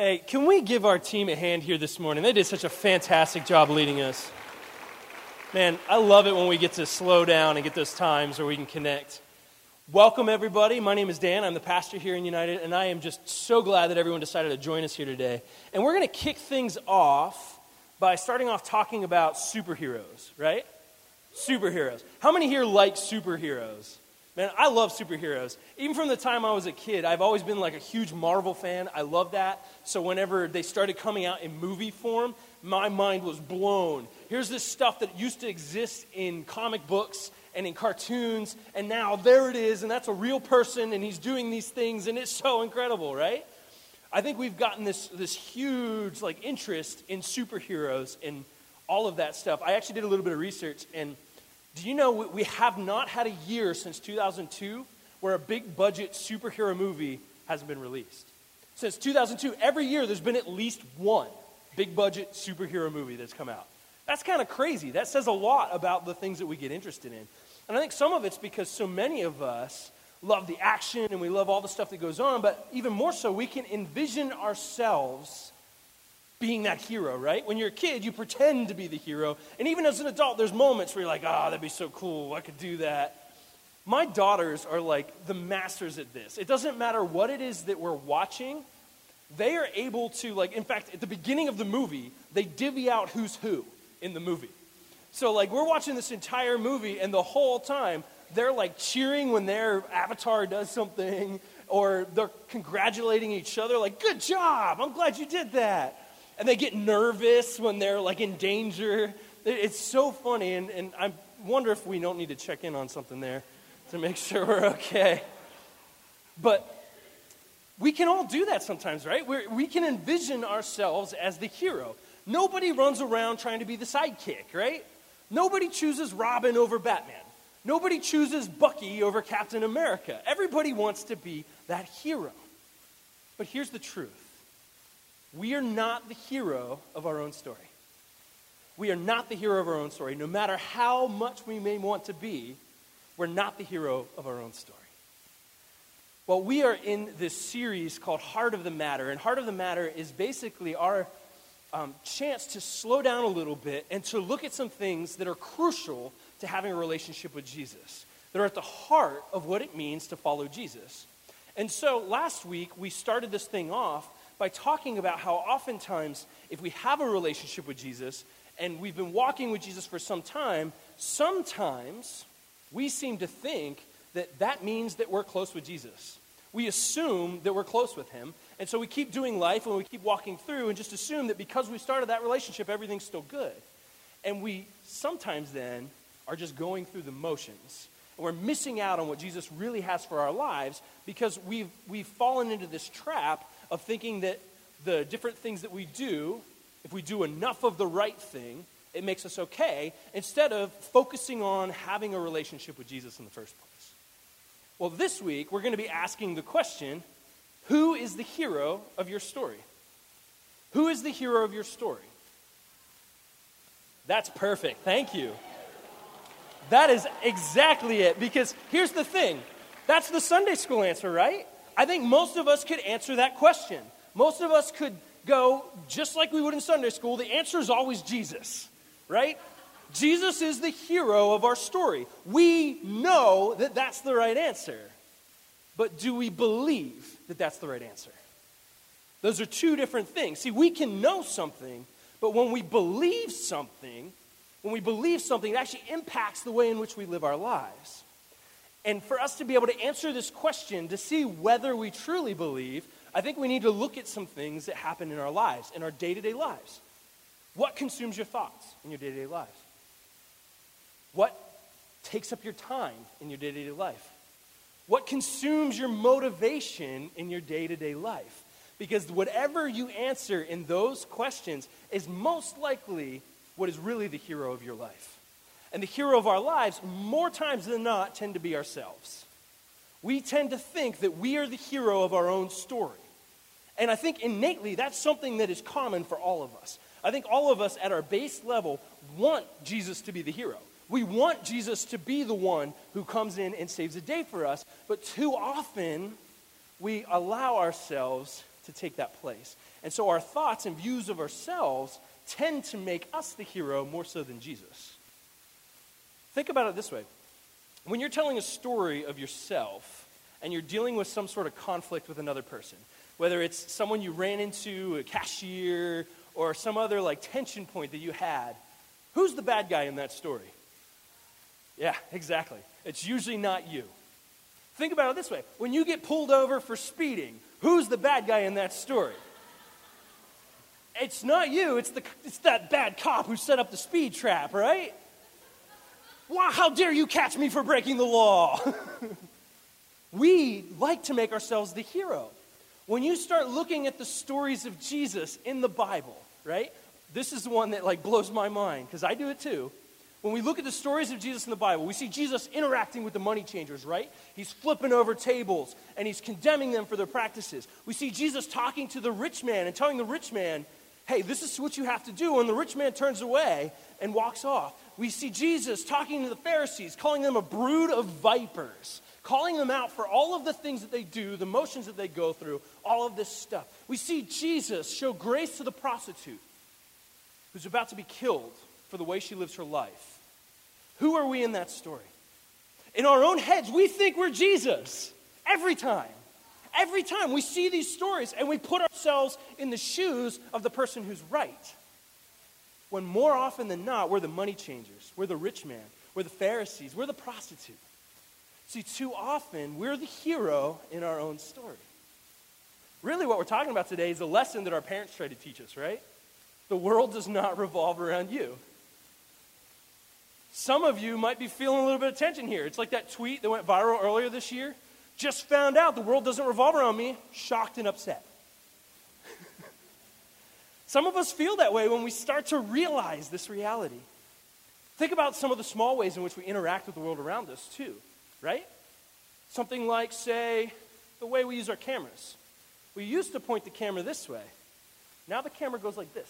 Hey, can we give our team a hand here this morning? They did such a fantastic job leading us. Man, I love it when we get to slow down and get those times where we can connect. Welcome, everybody. My name is Dan. I'm the pastor here in United, and I am just so glad that everyone decided to join us here today. And we're going to kick things off by starting off talking about superheroes, right? Superheroes. How many here like superheroes? Man, I love superheroes. Even from the time I was a kid, I've always been like a huge Marvel fan. I love that. So whenever they started coming out in movie form, my mind was blown. Here's this stuff that used to exist in comic books and in cartoons, and now there it is, and that's a real person, and he's doing these things, and it's so incredible, right? I think we've gotten this, this huge like interest in superheroes and all of that stuff. I actually did a little bit of research, and do you know we have not had a year since 2002 where a big budget superhero movie hasn't been released? Since 2002, every year there's been at least one big budget superhero movie that's come out. That's kind of crazy. That says a lot about the things that we get interested in. And I think some of it's because so many of us love the action and we love all the stuff that goes on, but even more so, we can envision ourselves being that hero, right? When you're a kid, you pretend to be the hero. And even as an adult, there's moments where you're like, oh, that'd be so cool. I could do that. My daughters are like the masters at this. It doesn't matter what it is that we're watching, they are able to, like, in fact, at the beginning of the movie, they divvy out who's who in the movie. So, like, we're watching this entire movie, and the whole time, they're like cheering when their avatar does something, or they're congratulating each other, like, good job, I'm glad you did that and they get nervous when they're like in danger. It's so funny, and, and I wonder if we don't need to check in on something there to make sure we're okay. But we can all do that sometimes, right? We're, we can envision ourselves as the hero. Nobody runs around trying to be the sidekick, right? Nobody chooses Robin over Batman. Nobody chooses Bucky over Captain America. Everybody wants to be that hero. But here's the truth we are not the hero of our own story. We are not the hero of our own story. No matter how much we may want to be, we're not the hero of our own story. Well, we are in this series called Heart of the Matter, and Heart of the Matter is basically our um, chance to slow down a little bit and to look at some things that are crucial to having a relationship with Jesus, that are at the heart of what it means to follow Jesus. And so last week, we started this thing off by talking about how oftentimes, if we have a relationship with Jesus and we've been walking with Jesus for some time, sometimes we seem to think that that means that we're close with Jesus. We assume that we're close with him, and so we keep doing life and we keep walking through and just assume that because we started that relationship, everything's still good. And we sometimes then are just going through the motions. And we're missing out on what Jesus really has for our lives because we've, we've fallen into this trap of thinking that the different things that we do, if we do enough of the right thing, it makes us okay, instead of focusing on having a relationship with Jesus in the first place. Well, this week, we're going to be asking the question who is the hero of your story? Who is the hero of your story? That's perfect. Thank you. That is exactly it. Because here's the thing that's the Sunday school answer, right? I think most of us could answer that question. Most of us could go just like we would in Sunday school. The answer is always Jesus, right? Jesus is the hero of our story. We know that that's the right answer. But do we believe that that's the right answer? Those are two different things. See, we can know something, but when we believe something, when we believe something, it actually impacts the way in which we live our lives. And for us to be able to answer this question, to see whether we truly believe, I think we need to look at some things that happen in our lives, in our day to day lives. What consumes your thoughts in your day to day lives? What takes up your time in your day to day life? What consumes your motivation in your day to day life? Because whatever you answer in those questions is most likely what is really the hero of your life and the hero of our lives, more times than not, tend to be ourselves. We tend to think that we are the hero of our own story. And I think innately that's something that is common for all of us. I think all of us at our base level want Jesus to be the hero. We want Jesus to be the one who comes in and saves the day for us. But too often, we allow ourselves to take that place. And so our thoughts and views of ourselves tend to make us the hero more so than Jesus. Think about it this way when you're telling a story of yourself and you're dealing with some sort of conflict with another person, whether it's someone you ran into, a cashier, or some other like tension point that you had, who's the bad guy in that story? Yeah, exactly. It's usually not you. Think about it this way when you get pulled over for speeding, who's the bad guy in that story? It's not you, it's, the, it's that bad cop who set up the speed trap, right? Wow, how dare you catch me for breaking the law? we like to make ourselves the hero. When you start looking at the stories of Jesus in the Bible, right? This is the one that like blows my mind because I do it too. When we look at the stories of Jesus in the Bible, we see Jesus interacting with the money changers, right? He's flipping over tables and he's condemning them for their practices. We see Jesus talking to the rich man and telling the rich man, hey, this is what you have to do. And the rich man turns away and walks off. We see Jesus talking to the Pharisees, calling them a brood of vipers, calling them out for all of the things that they do, the motions that they go through, all of this stuff. We see Jesus show grace to the prostitute who's about to be killed for the way she lives her life. Who are we in that story? In our own heads, we think we're Jesus every time. Every time we see these stories and we put ourselves in the shoes of the person who's right. When more often than not, we're the money changers, we're the rich man, we're the Pharisees, we're the prostitute. See, too often, we're the hero in our own story. Really, what we're talking about today is a lesson that our parents tried to teach us, right? The world does not revolve around you. Some of you might be feeling a little bit of tension here. It's like that tweet that went viral earlier this year. Just found out the world doesn't revolve around me, shocked and upset. Some of us feel that way when we start to realize this reality. Think about some of the small ways in which we interact with the world around us, too, right? Something like, say, the way we use our cameras. We used to point the camera this way. Now the camera goes like this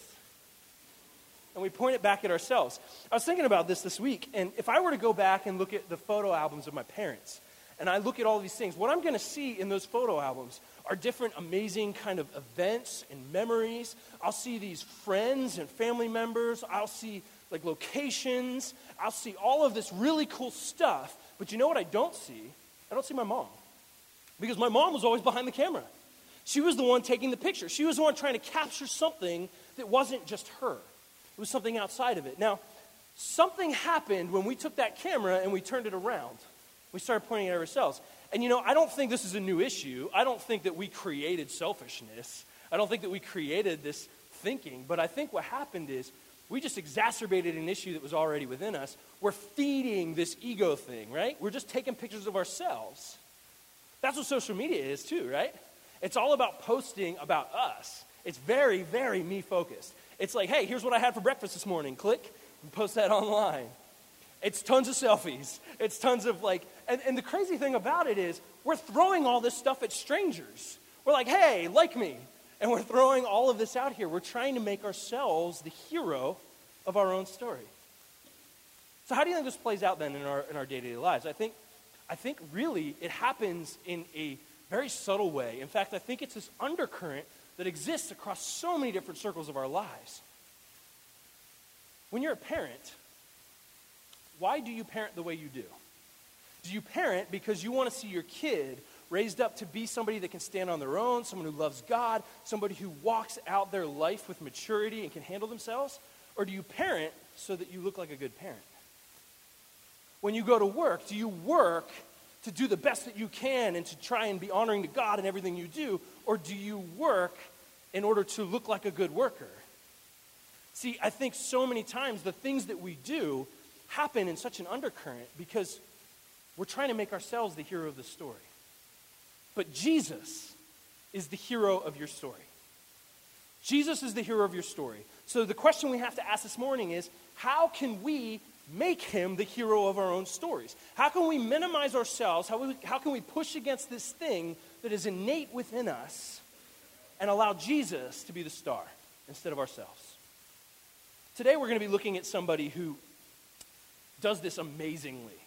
and we point it back at ourselves. I was thinking about this this week, and if I were to go back and look at the photo albums of my parents, and I look at all these things, what I'm going to see in those photo albums are different amazing kind of events and memories. I'll see these friends and family members. I'll see like locations. I'll see all of this really cool stuff. But you know what I don't see? I don't see my mom. Because my mom was always behind the camera. She was the one taking the picture. She was the one trying to capture something that wasn't just her. It was something outside of it. Now, something happened when we took that camera and we turned it around. We started pointing at ourselves. And you know, I don't think this is a new issue. I don't think that we created selfishness. I don't think that we created this thinking. But I think what happened is we just exacerbated an issue that was already within us. We're feeding this ego thing, right? We're just taking pictures of ourselves. That's what social media is, too, right? It's all about posting about us. It's very, very me focused. It's like, hey, here's what I had for breakfast this morning. Click, and post that online. It's tons of selfies. It's tons of like, and, and the crazy thing about it is, we're throwing all this stuff at strangers. We're like, hey, like me. And we're throwing all of this out here. We're trying to make ourselves the hero of our own story. So, how do you think this plays out then in our, in our day-to-day lives? I think, I think really it happens in a very subtle way. In fact, I think it's this undercurrent that exists across so many different circles of our lives. When you're a parent, why do you parent the way you do? Do you parent because you want to see your kid raised up to be somebody that can stand on their own, someone who loves God, somebody who walks out their life with maturity and can handle themselves? Or do you parent so that you look like a good parent? When you go to work, do you work to do the best that you can and to try and be honoring to God in everything you do? Or do you work in order to look like a good worker? See, I think so many times the things that we do happen in such an undercurrent because we're trying to make ourselves the hero of the story. But Jesus is the hero of your story. Jesus is the hero of your story. So the question we have to ask this morning is how can we make him the hero of our own stories? How can we minimize ourselves? How, we, how can we push against this thing that is innate within us and allow Jesus to be the star instead of ourselves? Today we're going to be looking at somebody who does this amazingly.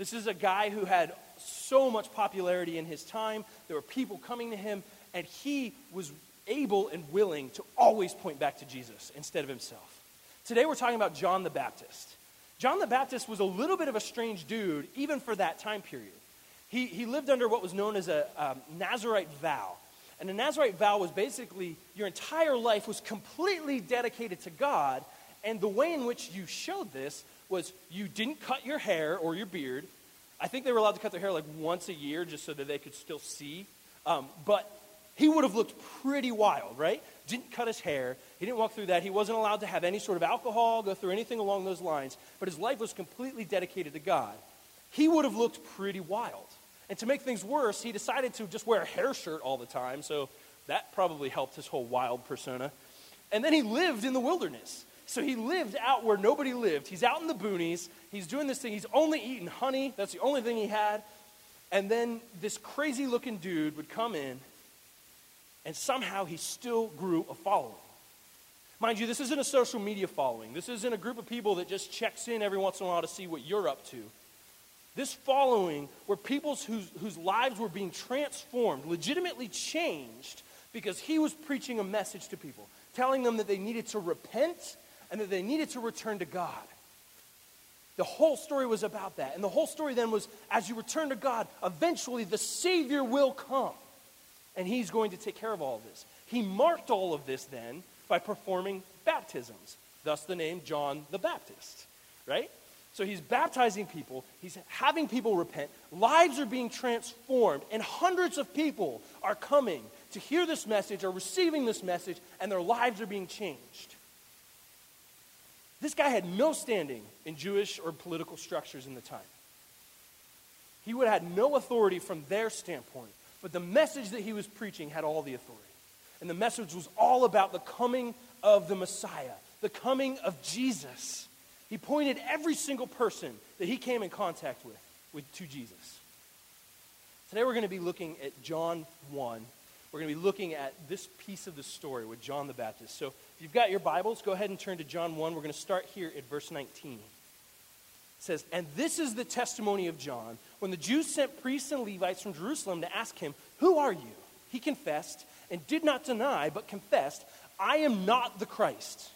This is a guy who had so much popularity in his time. There were people coming to him, and he was able and willing to always point back to Jesus instead of himself. Today we're talking about John the Baptist. John the Baptist was a little bit of a strange dude, even for that time period. He, he lived under what was known as a um, Nazarite vow. And a Nazarite vow was basically your entire life was completely dedicated to God. And the way in which you showed this was you didn't cut your hair or your beard. I think they were allowed to cut their hair like once a year just so that they could still see. Um, but he would have looked pretty wild, right? Didn't cut his hair. He didn't walk through that. He wasn't allowed to have any sort of alcohol, go through anything along those lines. But his life was completely dedicated to God. He would have looked pretty wild. And to make things worse, he decided to just wear a hair shirt all the time. So that probably helped his whole wild persona. And then he lived in the wilderness. So he lived out where nobody lived. He's out in the boonies. He's doing this thing. He's only eating honey. That's the only thing he had. And then this crazy looking dude would come in, and somehow he still grew a following. Mind you, this isn't a social media following. This isn't a group of people that just checks in every once in a while to see what you're up to. This following were people whose, whose lives were being transformed, legitimately changed, because he was preaching a message to people, telling them that they needed to repent and that they needed to return to God. The whole story was about that. And the whole story then was as you return to God, eventually the Savior will come. And He's going to take care of all of this. He marked all of this then by performing baptisms, thus the name John the Baptist, right? So he's baptizing people, he's having people repent, lives are being transformed, and hundreds of people are coming to hear this message, are receiving this message, and their lives are being changed. This guy had no standing in Jewish or political structures in the time. He would have had no authority from their standpoint, but the message that he was preaching had all the authority. And the message was all about the coming of the Messiah, the coming of Jesus. He pointed every single person that he came in contact with, with to Jesus. Today we're going to be looking at John 1 we're going to be looking at this piece of the story with John the Baptist. So if you've got your Bibles, go ahead and turn to John 1. We're going to start here at verse 19. It says, And this is the testimony of John. When the Jews sent priests and Levites from Jerusalem to ask him, Who are you? He confessed and did not deny, but confessed, I am not the Christ.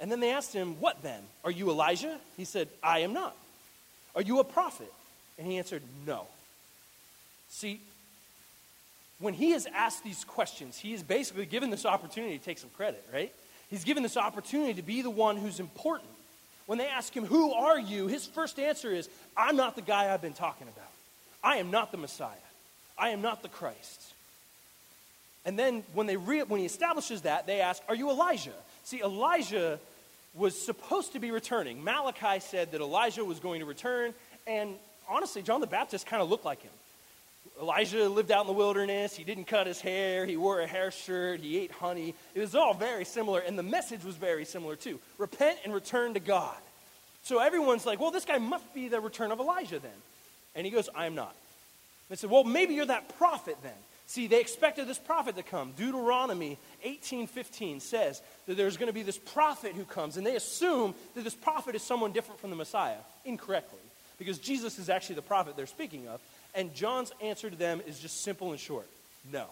And then they asked him, What then? Are you Elijah? He said, I am not. Are you a prophet? And he answered, No. See, when he is asked these questions, he is basically given this opportunity to take some credit, right? He's given this opportunity to be the one who's important. When they ask him, Who are you? his first answer is, I'm not the guy I've been talking about. I am not the Messiah. I am not the Christ. And then when, they re- when he establishes that, they ask, Are you Elijah? See, Elijah was supposed to be returning. Malachi said that Elijah was going to return, and honestly, John the Baptist kind of looked like him. Elijah lived out in the wilderness. He didn't cut his hair. He wore a hair shirt. He ate honey. It was all very similar, and the message was very similar too. Repent and return to God. So everyone's like, well, this guy must be the return of Elijah then. And he goes, I am not. They said, well, maybe you're that prophet then. See, they expected this prophet to come. Deuteronomy 18:15 says that there's going to be this prophet who comes, and they assume that this prophet is someone different from the Messiah, incorrectly, because Jesus is actually the prophet they're speaking of. And John's answer to them is just simple and short no.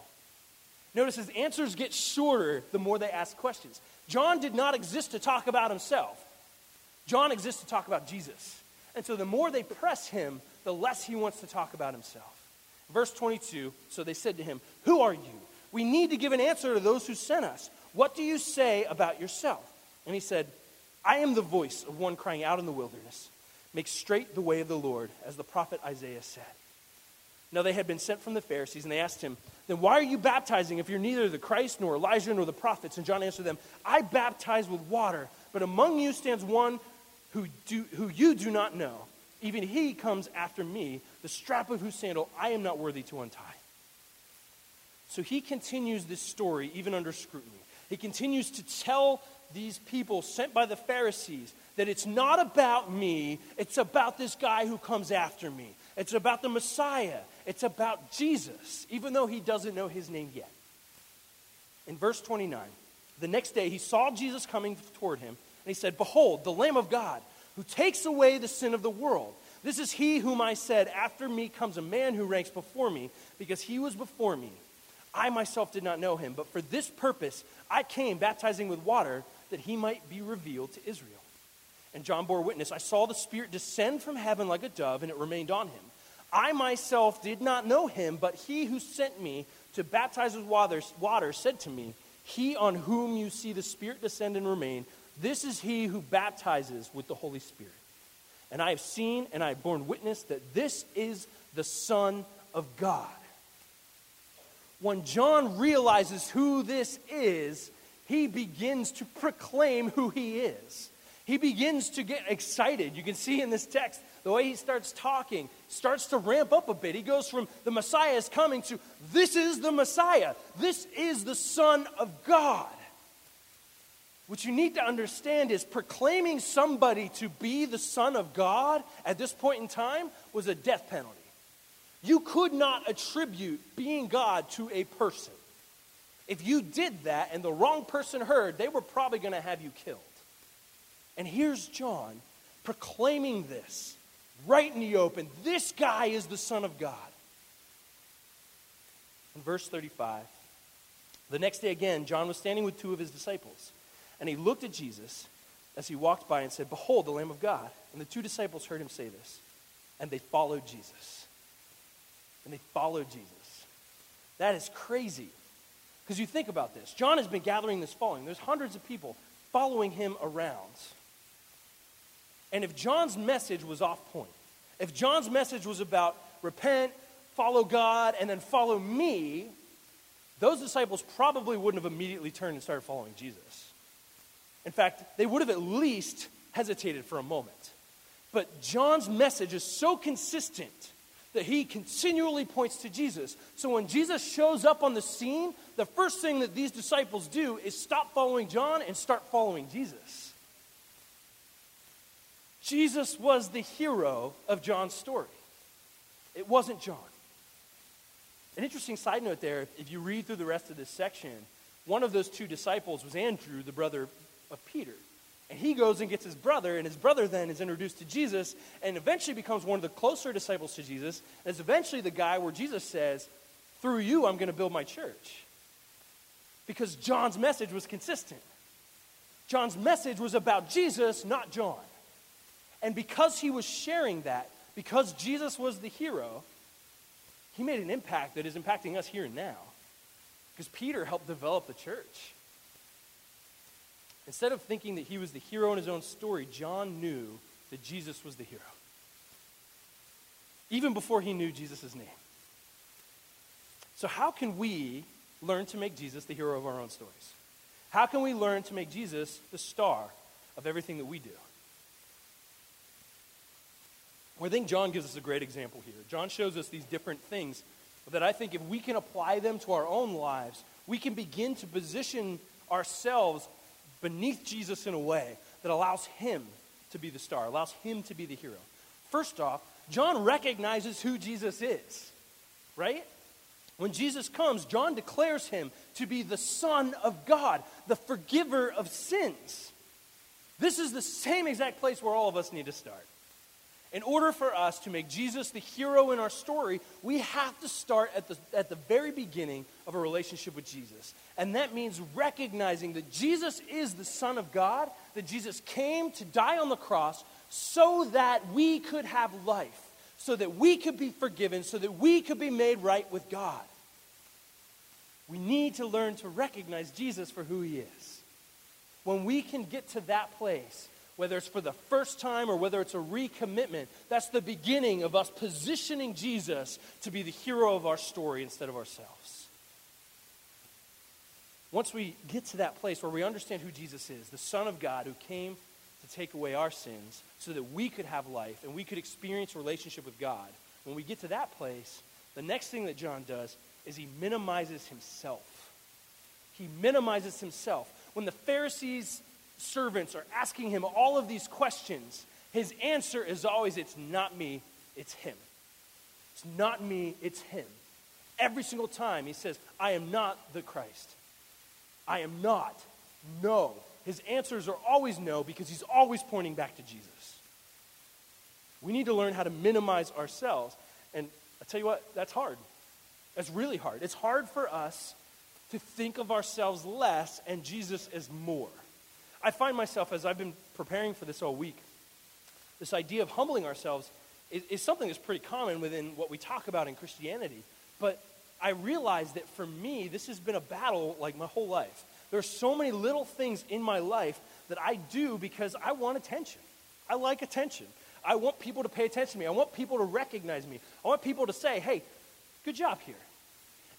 Notice his answers get shorter the more they ask questions. John did not exist to talk about himself, John exists to talk about Jesus. And so the more they press him, the less he wants to talk about himself. Verse 22 So they said to him, Who are you? We need to give an answer to those who sent us. What do you say about yourself? And he said, I am the voice of one crying out in the wilderness. Make straight the way of the Lord, as the prophet Isaiah said. Now they had been sent from the Pharisees, and they asked him, Then why are you baptizing if you're neither the Christ, nor Elijah, nor the prophets? And John answered them, I baptize with water, but among you stands one who, do, who you do not know. Even he comes after me, the strap of whose sandal I am not worthy to untie. So he continues this story even under scrutiny. He continues to tell these people sent by the Pharisees that it's not about me, it's about this guy who comes after me. It's about the Messiah. It's about Jesus, even though he doesn't know his name yet. In verse 29, the next day he saw Jesus coming toward him, and he said, Behold, the Lamb of God, who takes away the sin of the world. This is he whom I said, After me comes a man who ranks before me, because he was before me. I myself did not know him, but for this purpose I came baptizing with water that he might be revealed to Israel. And John bore witness I saw the Spirit descend from heaven like a dove, and it remained on him. I myself did not know him, but he who sent me to baptize with water, water said to me, He on whom you see the Spirit descend and remain, this is he who baptizes with the Holy Spirit. And I have seen and I have borne witness that this is the Son of God. When John realizes who this is, he begins to proclaim who he is. He begins to get excited. You can see in this text the way he starts talking starts to ramp up a bit. He goes from the Messiah is coming to this is the Messiah. This is the Son of God. What you need to understand is proclaiming somebody to be the Son of God at this point in time was a death penalty. You could not attribute being God to a person. If you did that and the wrong person heard, they were probably going to have you killed. And here's John proclaiming this right in the open. This guy is the Son of God. In verse 35, the next day again, John was standing with two of his disciples. And he looked at Jesus as he walked by and said, Behold, the Lamb of God. And the two disciples heard him say this, and they followed Jesus. And they followed Jesus. That is crazy. Because you think about this. John has been gathering this following. There's hundreds of people following him around. And if John's message was off point, if John's message was about repent, follow God, and then follow me, those disciples probably wouldn't have immediately turned and started following Jesus. In fact, they would have at least hesitated for a moment. But John's message is so consistent that he continually points to Jesus. So when Jesus shows up on the scene, the first thing that these disciples do is stop following John and start following Jesus. Jesus was the hero of John's story. It wasn't John. An interesting side note there if you read through the rest of this section, one of those two disciples was Andrew, the brother of Peter. And he goes and gets his brother, and his brother then is introduced to Jesus and eventually becomes one of the closer disciples to Jesus. And is eventually the guy where Jesus says, Through you, I'm going to build my church. Because John's message was consistent. John's message was about Jesus, not John. And because he was sharing that, because Jesus was the hero, he made an impact that is impacting us here and now. Because Peter helped develop the church. Instead of thinking that he was the hero in his own story, John knew that Jesus was the hero. Even before he knew Jesus' name. So, how can we learn to make Jesus the hero of our own stories? How can we learn to make Jesus the star of everything that we do? I think John gives us a great example here. John shows us these different things that I think if we can apply them to our own lives, we can begin to position ourselves beneath Jesus in a way that allows him to be the star, allows him to be the hero. First off, John recognizes who Jesus is, right? When Jesus comes, John declares him to be the Son of God, the forgiver of sins. This is the same exact place where all of us need to start. In order for us to make Jesus the hero in our story, we have to start at the, at the very beginning of a relationship with Jesus. And that means recognizing that Jesus is the Son of God, that Jesus came to die on the cross so that we could have life, so that we could be forgiven, so that we could be made right with God. We need to learn to recognize Jesus for who he is. When we can get to that place, whether it's for the first time or whether it's a recommitment, that's the beginning of us positioning Jesus to be the hero of our story instead of ourselves. Once we get to that place where we understand who Jesus is, the Son of God who came to take away our sins so that we could have life and we could experience a relationship with God, when we get to that place, the next thing that John does is he minimizes himself. He minimizes himself. When the Pharisees servants are asking him all of these questions, his answer is always, It's not me, it's him. It's not me, it's him. Every single time he says, I am not the Christ. I am not. No. His answers are always no because he's always pointing back to Jesus. We need to learn how to minimize ourselves. And I tell you what, that's hard. It's really hard. It's hard for us to think of ourselves less and Jesus as more. I find myself, as I've been preparing for this all week, this idea of humbling ourselves is, is something that's pretty common within what we talk about in Christianity. But I realize that for me, this has been a battle like my whole life. There are so many little things in my life that I do because I want attention. I like attention. I want people to pay attention to me. I want people to recognize me. I want people to say, hey, good job here.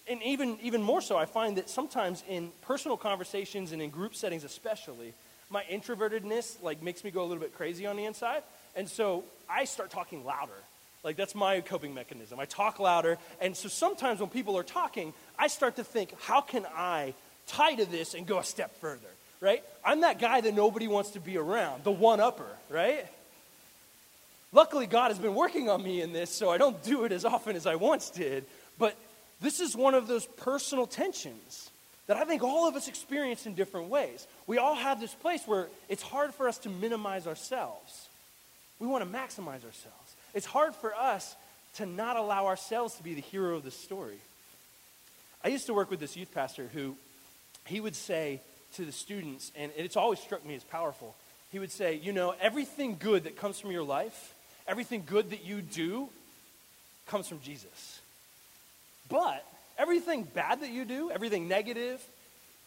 And even, even more so, I find that sometimes in personal conversations and in group settings especially, my introvertedness like makes me go a little bit crazy on the inside. And so I start talking louder. Like that's my coping mechanism. I talk louder. And so sometimes when people are talking, I start to think, how can I tie to this and go a step further? Right? I'm that guy that nobody wants to be around, the one upper, right? Luckily, God has been working on me in this, so I don't do it as often as I once did. But this is one of those personal tensions that I think all of us experience in different ways. We all have this place where it's hard for us to minimize ourselves. We want to maximize ourselves. It's hard for us to not allow ourselves to be the hero of the story. I used to work with this youth pastor who he would say to the students, and it's always struck me as powerful. He would say, You know, everything good that comes from your life, everything good that you do, comes from Jesus. But everything bad that you do, everything negative,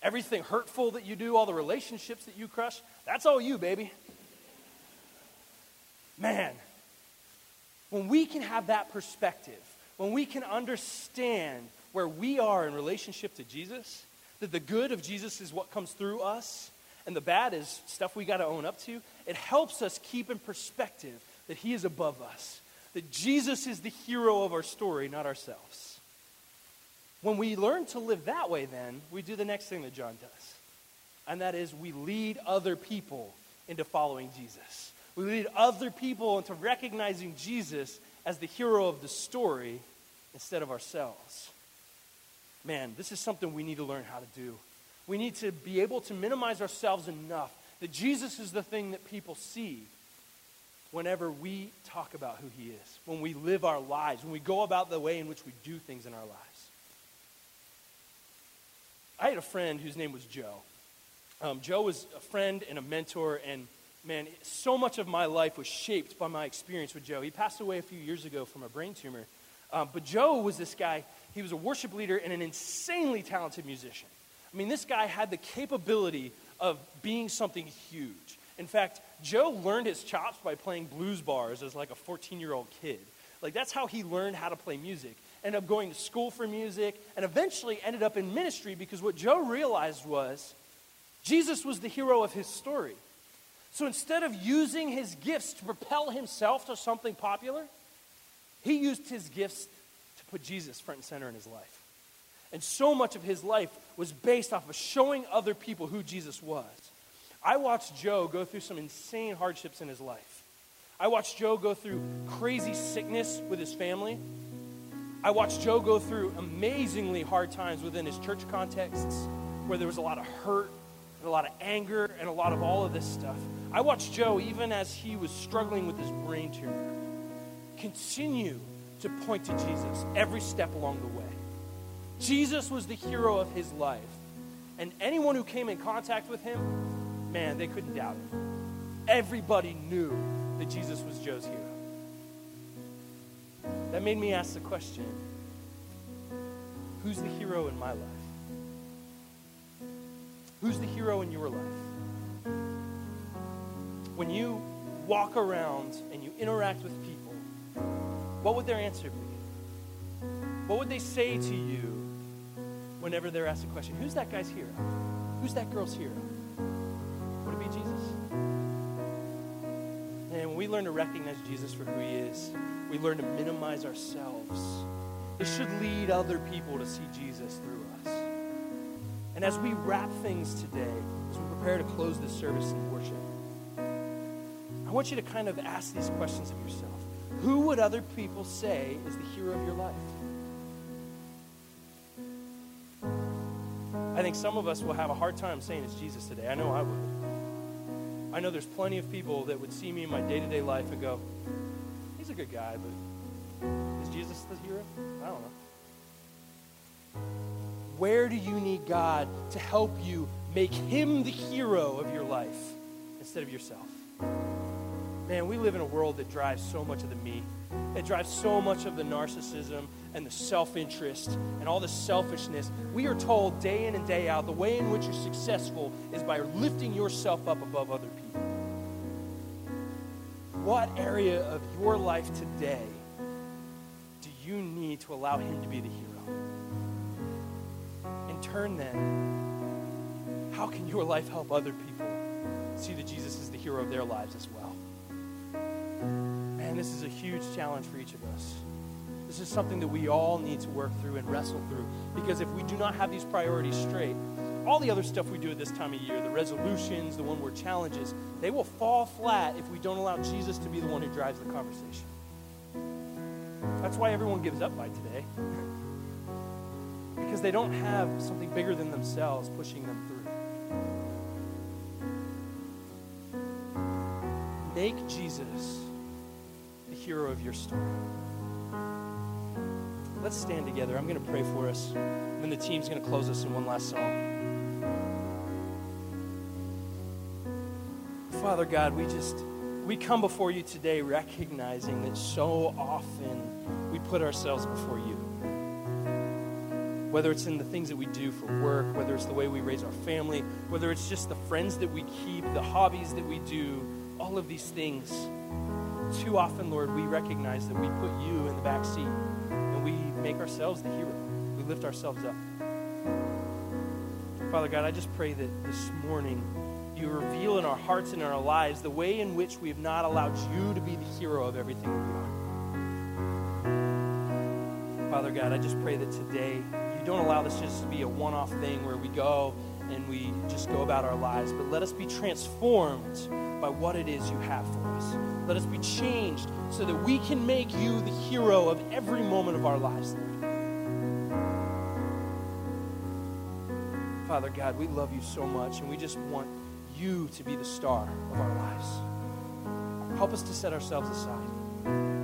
everything hurtful that you do, all the relationships that you crush, that's all you, baby. Man, when we can have that perspective, when we can understand where we are in relationship to Jesus, that the good of Jesus is what comes through us, and the bad is stuff we got to own up to, it helps us keep in perspective that He is above us, that Jesus is the hero of our story, not ourselves. When we learn to live that way, then, we do the next thing that John does, and that is we lead other people into following Jesus. We lead other people into recognizing Jesus as the hero of the story instead of ourselves. Man, this is something we need to learn how to do. We need to be able to minimize ourselves enough that Jesus is the thing that people see whenever we talk about who he is, when we live our lives, when we go about the way in which we do things in our lives. I had a friend whose name was Joe. Um, Joe was a friend and a mentor, and man, so much of my life was shaped by my experience with Joe. He passed away a few years ago from a brain tumor. Um, but Joe was this guy, he was a worship leader and an insanely talented musician. I mean, this guy had the capability of being something huge. In fact, Joe learned his chops by playing blues bars as like a 14 year old kid. Like, that's how he learned how to play music ended up going to school for music, and eventually ended up in ministry because what Joe realized was Jesus was the hero of his story. So instead of using his gifts to propel himself to something popular, he used his gifts to put Jesus front and center in his life. And so much of his life was based off of showing other people who Jesus was. I watched Joe go through some insane hardships in his life. I watched Joe go through crazy sickness with his family. I watched Joe go through amazingly hard times within his church contexts where there was a lot of hurt and a lot of anger and a lot of all of this stuff. I watched Joe, even as he was struggling with his brain tumor, continue to point to Jesus every step along the way. Jesus was the hero of his life. And anyone who came in contact with him, man, they couldn't doubt it. Everybody knew that Jesus was Joe's hero. That made me ask the question who's the hero in my life? Who's the hero in your life? When you walk around and you interact with people, what would their answer be? What would they say to you whenever they're asked a question? Who's that guy's hero? Who's that girl's hero? We learn to recognize Jesus for who he is, we learn to minimize ourselves. It should lead other people to see Jesus through us. And as we wrap things today, as we prepare to close this service in worship, I want you to kind of ask these questions of yourself. Who would other people say is the hero of your life? I think some of us will have a hard time saying it's Jesus today. I know I would. I know there's plenty of people that would see me in my day to day life and go, he's a good guy, but is Jesus the hero? I don't know. Where do you need God to help you make Him the hero of your life instead of yourself? Man, we live in a world that drives so much of the me. It drives so much of the narcissism and the self interest and all the selfishness. We are told day in and day out the way in which you're successful is by lifting yourself up above other people. What area of your life today do you need to allow Him to be the hero? In turn, then, how can your life help other people see that Jesus is the hero of their lives as well? Man, this is a huge challenge for each of us. This is something that we all need to work through and wrestle through. Because if we do not have these priorities straight, all the other stuff we do at this time of year, the resolutions, the one word challenges, they will fall flat if we don't allow Jesus to be the one who drives the conversation. That's why everyone gives up by today. because they don't have something bigger than themselves pushing them through. Make Jesus the hero of your story. Let's stand together. I'm going to pray for us. And then the team's going to close us in one last song. Father God, we just we come before you today recognizing that so often we put ourselves before you. Whether it's in the things that we do for work, whether it's the way we raise our family, whether it's just the friends that we keep, the hobbies that we do, all of these things. Too often, Lord, we recognize that we put you in the back seat and we make ourselves the hero. We lift ourselves up. Father God, I just pray that this morning you reveal in our hearts and in our lives the way in which we have not allowed you to be the hero of everything we are. Father God, I just pray that today you don't allow this just to be a one off thing where we go and we just go about our lives, but let us be transformed by what it is you have for us. Let us be changed so that we can make you the hero of every moment of our lives. Father God, we love you so much, and we just want you to be the star of our lives. Help us to set ourselves aside